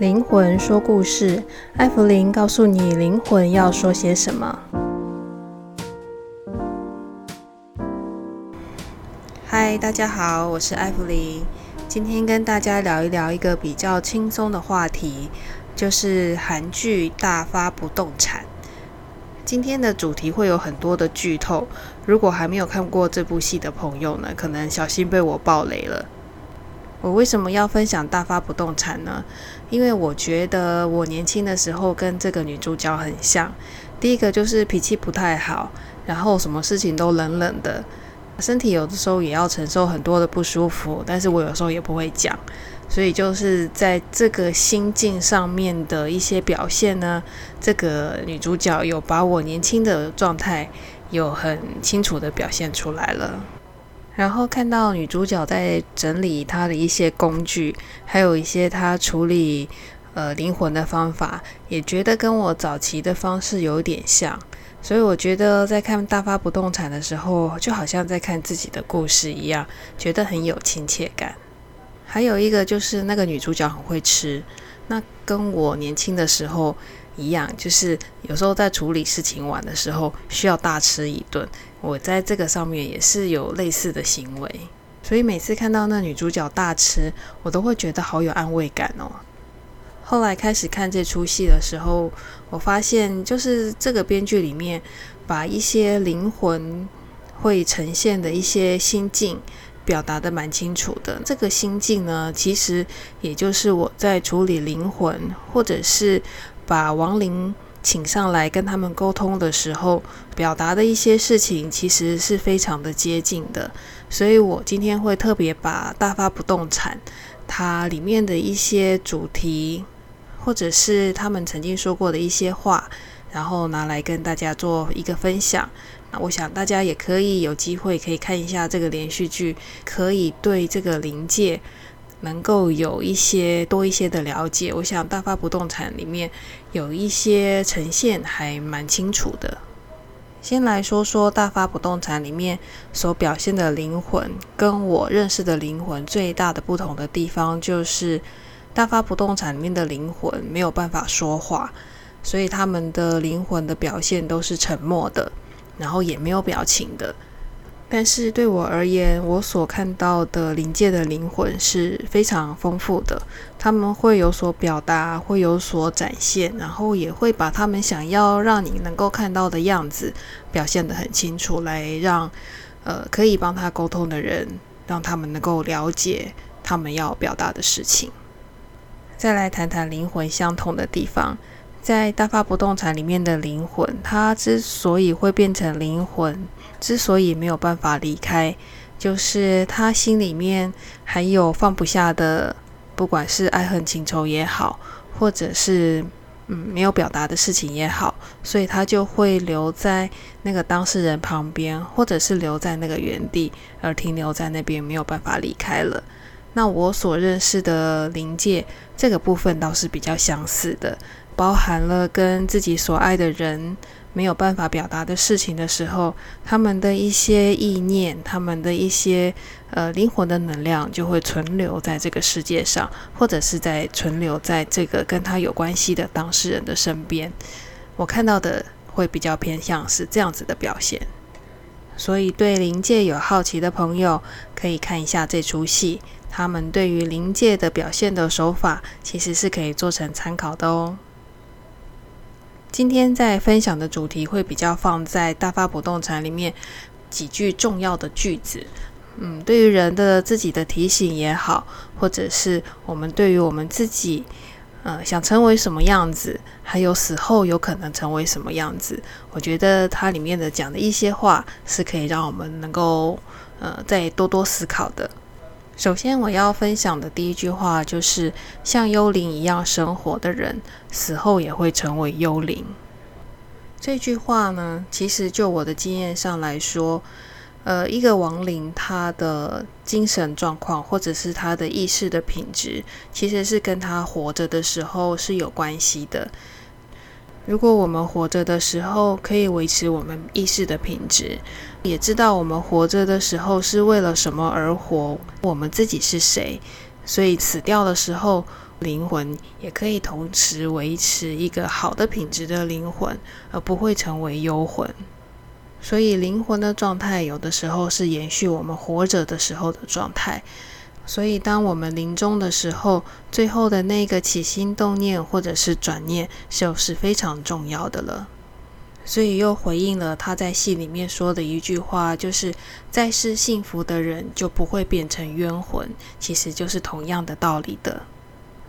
灵魂说故事，艾芙琳告诉你灵魂要说些什么。嗨，大家好，我是艾芙琳，今天跟大家聊一聊一个比较轻松的话题，就是韩剧《大发不动产》。今天的主题会有很多的剧透，如果还没有看过这部戏的朋友呢，可能小心被我爆雷了。我为什么要分享大发不动产呢？因为我觉得我年轻的时候跟这个女主角很像。第一个就是脾气不太好，然后什么事情都冷冷的，身体有的时候也要承受很多的不舒服，但是我有时候也不会讲。所以就是在这个心境上面的一些表现呢，这个女主角有把我年轻的状态有很清楚的表现出来了。然后看到女主角在整理她的一些工具，还有一些她处理呃灵魂的方法，也觉得跟我早期的方式有点像，所以我觉得在看大发不动产的时候，就好像在看自己的故事一样，觉得很有亲切感。还有一个就是那个女主角很会吃，那跟我年轻的时候一样，就是有时候在处理事情完的时候需要大吃一顿。我在这个上面也是有类似的行为，所以每次看到那女主角大吃，我都会觉得好有安慰感哦。后来开始看这出戏的时候，我发现就是这个编剧里面把一些灵魂会呈现的一些心境表达得蛮清楚的。这个心境呢，其实也就是我在处理灵魂，或者是把亡灵。请上来跟他们沟通的时候，表达的一些事情其实是非常的接近的，所以我今天会特别把大发不动产它里面的一些主题，或者是他们曾经说过的一些话，然后拿来跟大家做一个分享。那我想大家也可以有机会可以看一下这个连续剧，可以对这个临界。能够有一些多一些的了解，我想大发不动产里面有一些呈现还蛮清楚的。先来说说大发不动产里面所表现的灵魂，跟我认识的灵魂最大的不同的地方，就是大发不动产里面的灵魂没有办法说话，所以他们的灵魂的表现都是沉默的，然后也没有表情的。但是对我而言，我所看到的灵界的灵魂是非常丰富的，他们会有所表达，会有所展现，然后也会把他们想要让你能够看到的样子表现得很清楚，来让呃可以帮他沟通的人，让他们能够了解他们要表达的事情。再来谈谈灵魂相同的地方，在大发不动产里面的灵魂，它之所以会变成灵魂。之所以没有办法离开，就是他心里面还有放不下的，不管是爱恨情仇也好，或者是嗯没有表达的事情也好，所以他就会留在那个当事人旁边，或者是留在那个原地，而停留在那边没有办法离开了。那我所认识的灵界这个部分倒是比较相似的，包含了跟自己所爱的人。没有办法表达的事情的时候，他们的一些意念，他们的一些呃灵魂的能量就会存留在这个世界上，或者是在存留在这个跟他有关系的当事人的身边。我看到的会比较偏向是这样子的表现，所以对灵界有好奇的朋友可以看一下这出戏，他们对于灵界的表现的手法其实是可以做成参考的哦。今天在分享的主题会比较放在大发不动产里面几句重要的句子，嗯，对于人的自己的提醒也好，或者是我们对于我们自己，呃，想成为什么样子，还有死后有可能成为什么样子，我觉得它里面的讲的一些话是可以让我们能够，呃，再多多思考的。首先，我要分享的第一句话就是：像幽灵一样生活的人，死后也会成为幽灵。这句话呢，其实就我的经验上来说，呃，一个亡灵他的精神状况，或者是他的意识的品质，其实是跟他活着的时候是有关系的。如果我们活着的时候可以维持我们意识的品质，也知道我们活着的时候是为了什么而活，我们自己是谁，所以死掉的时候灵魂也可以同时维持一个好的品质的灵魂，而不会成为幽魂。所以灵魂的状态有的时候是延续我们活着的时候的状态。所以当我们临终的时候，最后的那个起心动念或者是转念，就是非常重要的了。所以又回应了他在戏里面说的一句话，就是在世幸福的人就不会变成冤魂，其实就是同样的道理的。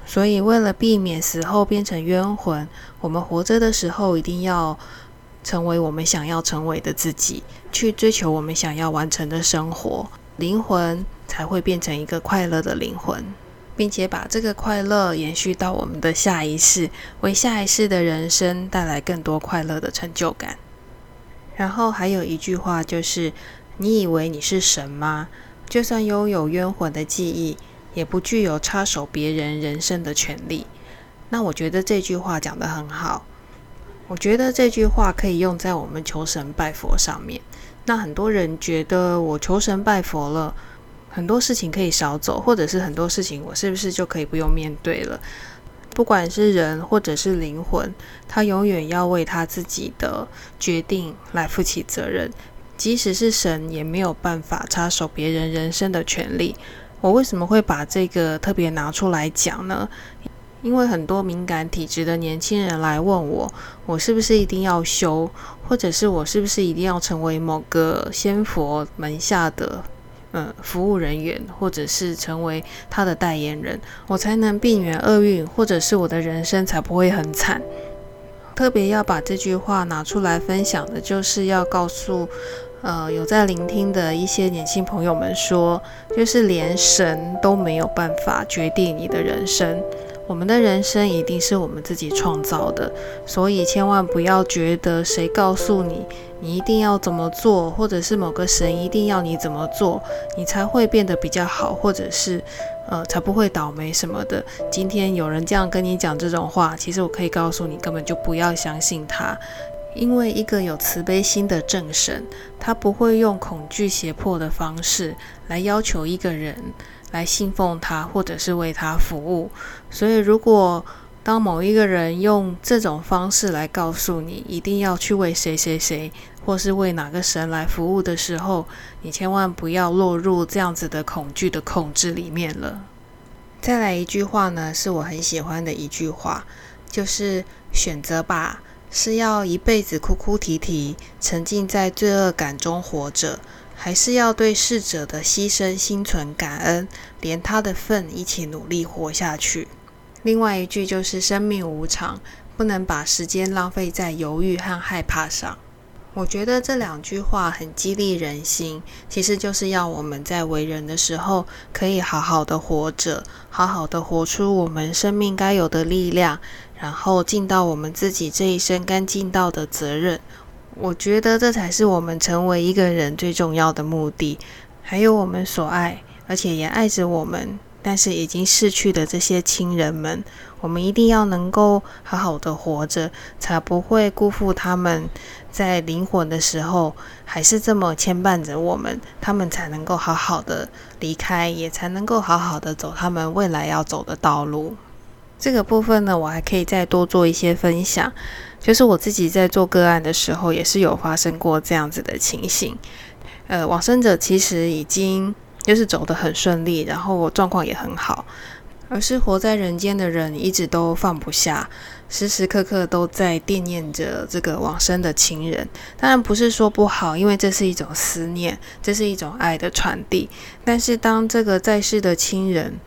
所以为了避免死后变成冤魂，我们活着的时候一定要成为我们想要成为的自己，去追求我们想要完成的生活，灵魂才会变成一个快乐的灵魂。并且把这个快乐延续到我们的下一世，为下一世的人生带来更多快乐的成就感。然后还有一句话就是：“你以为你是神吗？就算拥有冤魂的记忆，也不具有插手别人人生的权利。”那我觉得这句话讲得很好。我觉得这句话可以用在我们求神拜佛上面。那很多人觉得我求神拜佛了。很多事情可以少走，或者是很多事情我是不是就可以不用面对了？不管是人或者是灵魂，他永远要为他自己的决定来负起责任。即使是神，也没有办法插手别人人生的权利。我为什么会把这个特别拿出来讲呢？因为很多敏感体质的年轻人来问我，我是不是一定要修，或者是我是不是一定要成为某个仙佛门下的？嗯，服务人员，或者是成为他的代言人，我才能避免厄运，或者是我的人生才不会很惨。特别要把这句话拿出来分享的，就是要告诉，呃，有在聆听的一些年轻朋友们说，就是连神都没有办法决定你的人生。我们的人生一定是我们自己创造的，所以千万不要觉得谁告诉你，你一定要怎么做，或者是某个神一定要你怎么做，你才会变得比较好，或者是呃才不会倒霉什么的。今天有人这样跟你讲这种话，其实我可以告诉你，根本就不要相信他，因为一个有慈悲心的正神，他不会用恐惧胁迫的方式来要求一个人。来信奉他，或者是为他服务。所以，如果当某一个人用这种方式来告诉你一定要去为谁谁谁，或是为哪个神来服务的时候，你千万不要落入这样子的恐惧的控制里面了。再来一句话呢，是我很喜欢的一句话，就是选择吧，是要一辈子哭哭啼啼，沉浸在罪恶感中活着。还是要对逝者的牺牲心存感恩，连他的份一起努力活下去。另外一句就是“生命无常，不能把时间浪费在犹豫和害怕上”。我觉得这两句话很激励人心，其实就是要我们在为人的时候，可以好好的活着，好好的活出我们生命该有的力量，然后尽到我们自己这一生该尽到的责任。我觉得这才是我们成为一个人最重要的目的，还有我们所爱，而且也爱着我们，但是已经逝去的这些亲人们，我们一定要能够好好的活着，才不会辜负他们在灵魂的时候还是这么牵绊着我们，他们才能够好好的离开，也才能够好好的走他们未来要走的道路。这个部分呢，我还可以再多做一些分享。就是我自己在做个案的时候，也是有发生过这样子的情形。呃，往生者其实已经就是走得很顺利，然后我状况也很好，而是活在人间的人一直都放不下，时时刻刻都在惦念着这个往生的亲人。当然不是说不好，因为这是一种思念，这是一种爱的传递。但是当这个在世的亲人，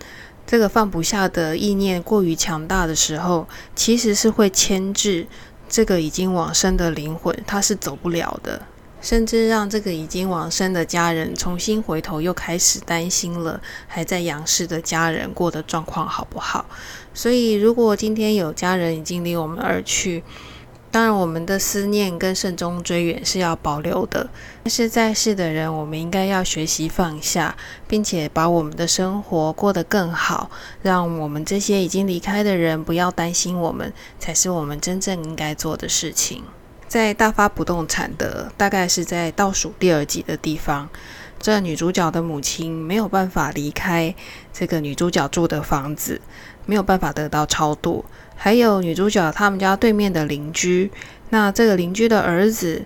这个放不下的意念过于强大的时候，其实是会牵制。这个已经往生的灵魂，他是走不了的，甚至让这个已经往生的家人重新回头，又开始担心了，还在阳世的家人过的状况好不好？所以，如果今天有家人已经离我们而去，当然，我们的思念跟慎终追远是要保留的。但是在世的人，我们应该要学习放下，并且把我们的生活过得更好，让我们这些已经离开的人不要担心我们，才是我们真正应该做的事情。在大发不动产的大概是在倒数第二集的地方，这女主角的母亲没有办法离开这个女主角住的房子，没有办法得到超度。还有女主角他们家对面的邻居，那这个邻居的儿子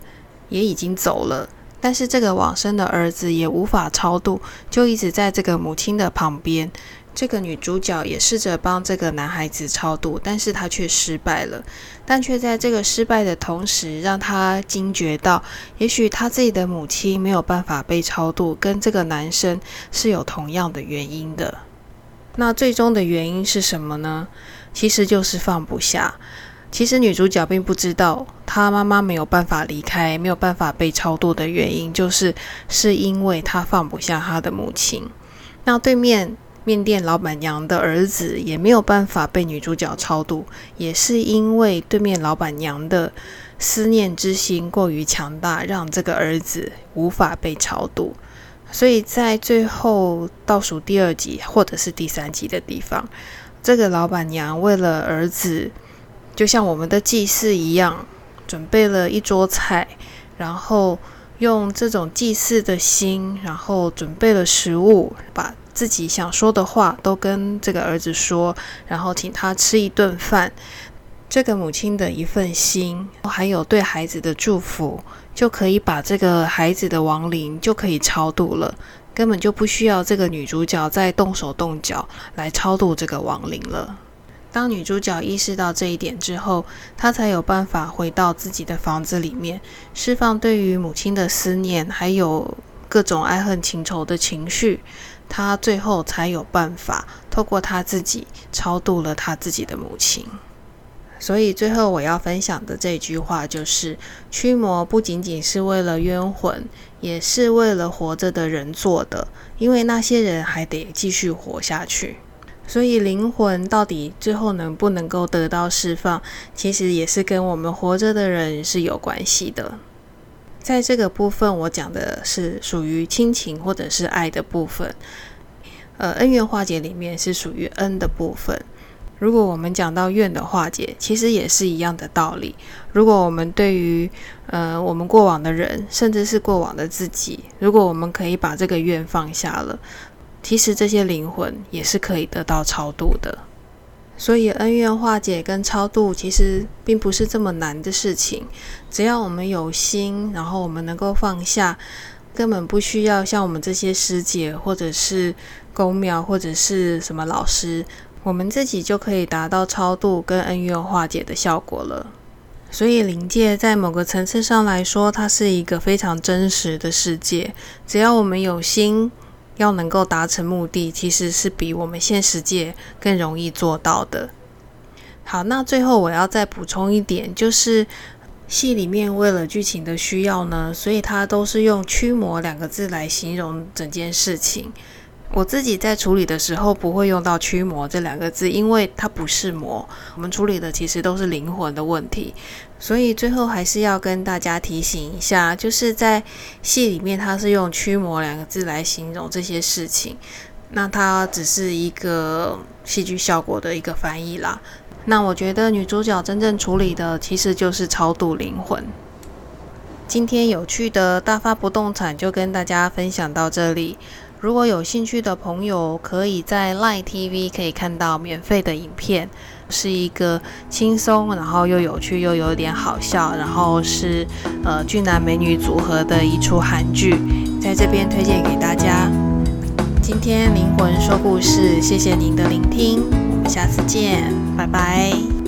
也已经走了，但是这个往生的儿子也无法超度，就一直在这个母亲的旁边。这个女主角也试着帮这个男孩子超度，但是她却失败了。但却在这个失败的同时，让她惊觉到，也许她自己的母亲没有办法被超度，跟这个男生是有同样的原因的。那最终的原因是什么呢？其实就是放不下。其实女主角并不知道，她妈妈没有办法离开，没有办法被超度的原因，就是是因为她放不下她的母亲。那对面。面店老板娘的儿子也没有办法被女主角超度，也是因为对面老板娘的思念之心过于强大，让这个儿子无法被超度。所以在最后倒数第二集或者是第三集的地方，这个老板娘为了儿子，就像我们的祭祀一样，准备了一桌菜，然后用这种祭祀的心，然后准备了食物，把。自己想说的话都跟这个儿子说，然后请他吃一顿饭。这个母亲的一份心，还有对孩子的祝福，就可以把这个孩子的亡灵就可以超度了，根本就不需要这个女主角再动手动脚来超度这个亡灵了。当女主角意识到这一点之后，她才有办法回到自己的房子里面，释放对于母亲的思念，还有各种爱恨情仇的情绪。她最后才有办法透过她自己超度了她自己的母亲，所以最后我要分享的这句话就是：驱魔不仅仅是为了冤魂，也是为了活着的人做的，因为那些人还得继续活下去。所以灵魂到底最后能不能够得到释放，其实也是跟我们活着的人是有关系的。在这个部分，我讲的是属于亲情或者是爱的部分。呃，恩怨化解里面是属于恩的部分。如果我们讲到怨的化解，其实也是一样的道理。如果我们对于呃我们过往的人，甚至是过往的自己，如果我们可以把这个怨放下了，其实这些灵魂也是可以得到超度的。所以恩怨化解跟超度其实并不是这么难的事情，只要我们有心，然后我们能够放下，根本不需要像我们这些师姐或者是宫庙或者是什么老师，我们自己就可以达到超度跟恩怨化解的效果了。所以灵界在某个层次上来说，它是一个非常真实的世界，只要我们有心。要能够达成目的，其实是比我们现实界更容易做到的。好，那最后我要再补充一点，就是戏里面为了剧情的需要呢，所以它都是用“驱魔”两个字来形容整件事情。我自己在处理的时候不会用到“驱魔”这两个字，因为它不是魔，我们处理的其实都是灵魂的问题。所以最后还是要跟大家提醒一下，就是在戏里面它是用“驱魔”两个字来形容这些事情，那它只是一个戏剧效果的一个翻译啦。那我觉得女主角真正处理的其实就是超度灵魂。今天有趣的大发不动产就跟大家分享到这里。如果有兴趣的朋友，可以在 Line TV 可以看到免费的影片，是一个轻松，然后又有趣又有点好笑，然后是呃俊男美女组合的一出韩剧，在这边推荐给大家。今天灵魂说故事，谢谢您的聆听，我们下次见，拜拜。